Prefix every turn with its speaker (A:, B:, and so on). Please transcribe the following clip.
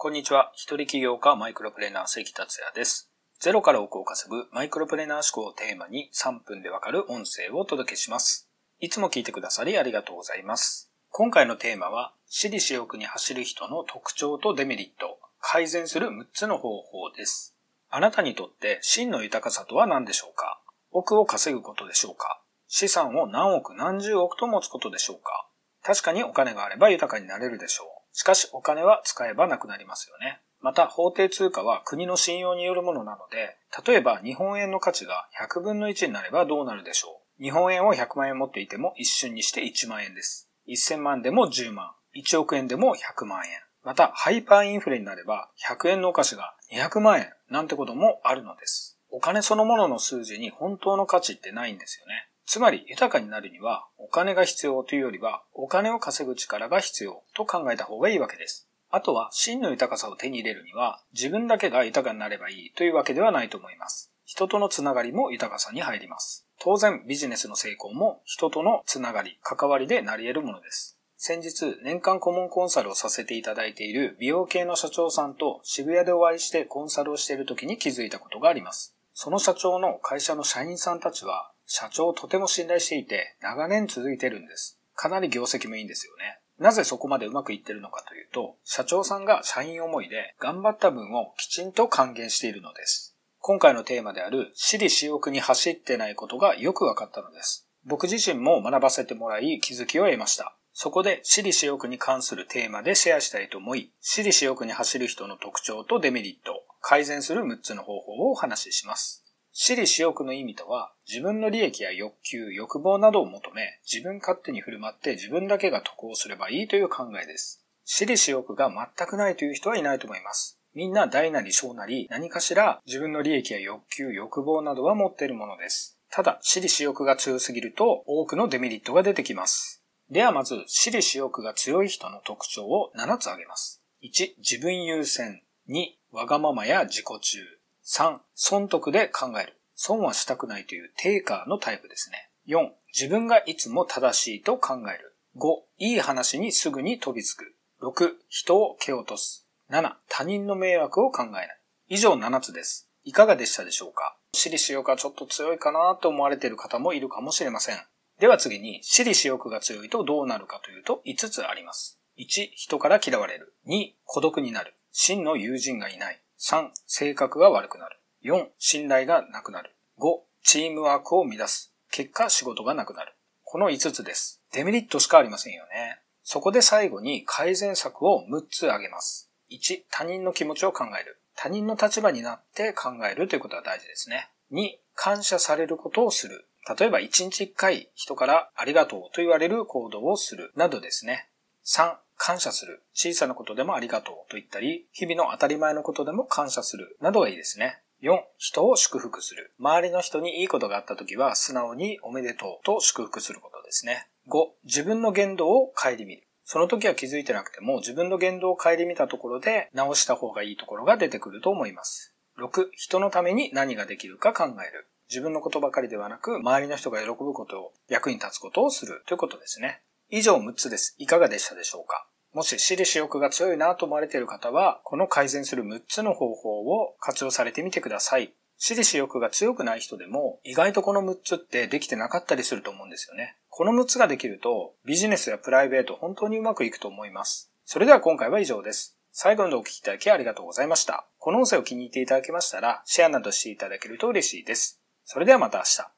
A: こんにちは。一人起業家マイクロプレーナー関達也です。ゼロから億を稼ぐマイクロプレーナー思考をテーマに3分でわかる音声をお届けします。いつも聞いてくださりありがとうございます。今回のテーマは、私利私欲に走る人の特徴とデメリット、改善する6つの方法です。あなたにとって真の豊かさとは何でしょうか？億を稼ぐことでしょうか？資産を何億何十億と持つことでしょうか？確かにお金があれば豊かになれるでしょう。しかしお金は使えばなくなりますよね。また法定通貨は国の信用によるものなので、例えば日本円の価値が100分の1になればどうなるでしょう。日本円を100万円持っていても一瞬にして1万円です。1000万でも10万、1億円でも100万円。またハイパーインフレになれば100円のお菓子が200万円なんてこともあるのです。お金そのものの数字に本当の価値ってないんですよね。つまり豊かになるにはお金が必要というよりはお金を稼ぐ力が必要と考えた方がいいわけです。あとは真の豊かさを手に入れるには自分だけが豊かになればいいというわけではないと思います。人とのつながりも豊かさに入ります。当然ビジネスの成功も人とのつながり、関わりで成り得るものです。先日年間顧問コンサルをさせていただいている美容系の社長さんと渋谷でお会いしてコンサルをしている時に気づいたことがあります。その社長の会社の社員さんたちは社長をとても信頼していて長年続いてるんです。かなり業績もいいんですよね。なぜそこまでうまくいってるのかというと、社長さんが社員思いで頑張った分をきちんと還元しているのです。今回のテーマである私利私欲に走ってないことがよく分かったのです。僕自身も学ばせてもらい気づきを得ました。そこで私利私欲に関するテーマでシェアしたいと思い、私利私欲に走る人の特徴とデメリット、改善する6つの方法をお話しします。私利私欲の意味とは、自分の利益や欲求、欲望などを求め、自分勝手に振る舞って自分だけが得をすればいいという考えです。私利私欲が全くないという人はいないと思います。みんな大なり小なり何かしら自分の利益や欲求、欲望などは持っているものです。ただ、私利私欲が強すぎると多くのデメリットが出てきます。ではまず、私利私欲が強い人の特徴を7つ挙げます。1、自分優先。2、わがままや自己中。3、損得で考える。損はしたくないというテイカーのタイプですね。4、自分がいつも正しいと考える。5、いい話にすぐに飛びつく。6、人を蹴落とす。7、他人の迷惑を考えない。以上7つです。いかがでしたでしょうか？私利私欲がちょっと強いかなと思われている方もいるかもしれません。では次に、私利私欲が強いとどうなるかというと5つあります。1、人から嫌われる。2、孤独になる。真の友人がいない。3、性格が悪くなる。4、信頼がなくなる。5、チームワークを乱す。結果、仕事がなくなる。この5つです。デメリットしかありませんよね。そこで最後に改善策を6つ挙げます。1、他人の気持ちを考える。他人の立場になって考えるということが大事ですね。2、感謝されることをする。例えば1日1回人からありがとうと言われる行動をするなどですね。3、感謝する。小さなことでもありがとうと言ったり、日々の当たり前のことでも感謝するなどがいいですね。4、人を祝福する。周りの人にいいことがあった時は素直におめでとうと祝福することですね。5、自分の言動を顧みる。その時は気づいてなくても自分の言動を顧みたところで直した方がいいところが出てくると思います。6、人のために何ができるか考える。自分のことばかりではなく、周りの人が喜ぶことを、役に立つことをするということですね。以上6つです。いかがでしたでしょうか？もし私利私欲が強いなと思われている方は、この改善する6つの方法を活用されてみてください。私利私欲が強くない人でも、意外とこの6つってできてなかったりすると思うんですよね。この6つができると、ビジネスやプライベート本当にうまくいくと思います。それでは今回は以上です。最後までお聞きいただきありがとうございました。この音声を気に入っていただけましたら、シェアなどしていただけると嬉しいです。それではまた明日。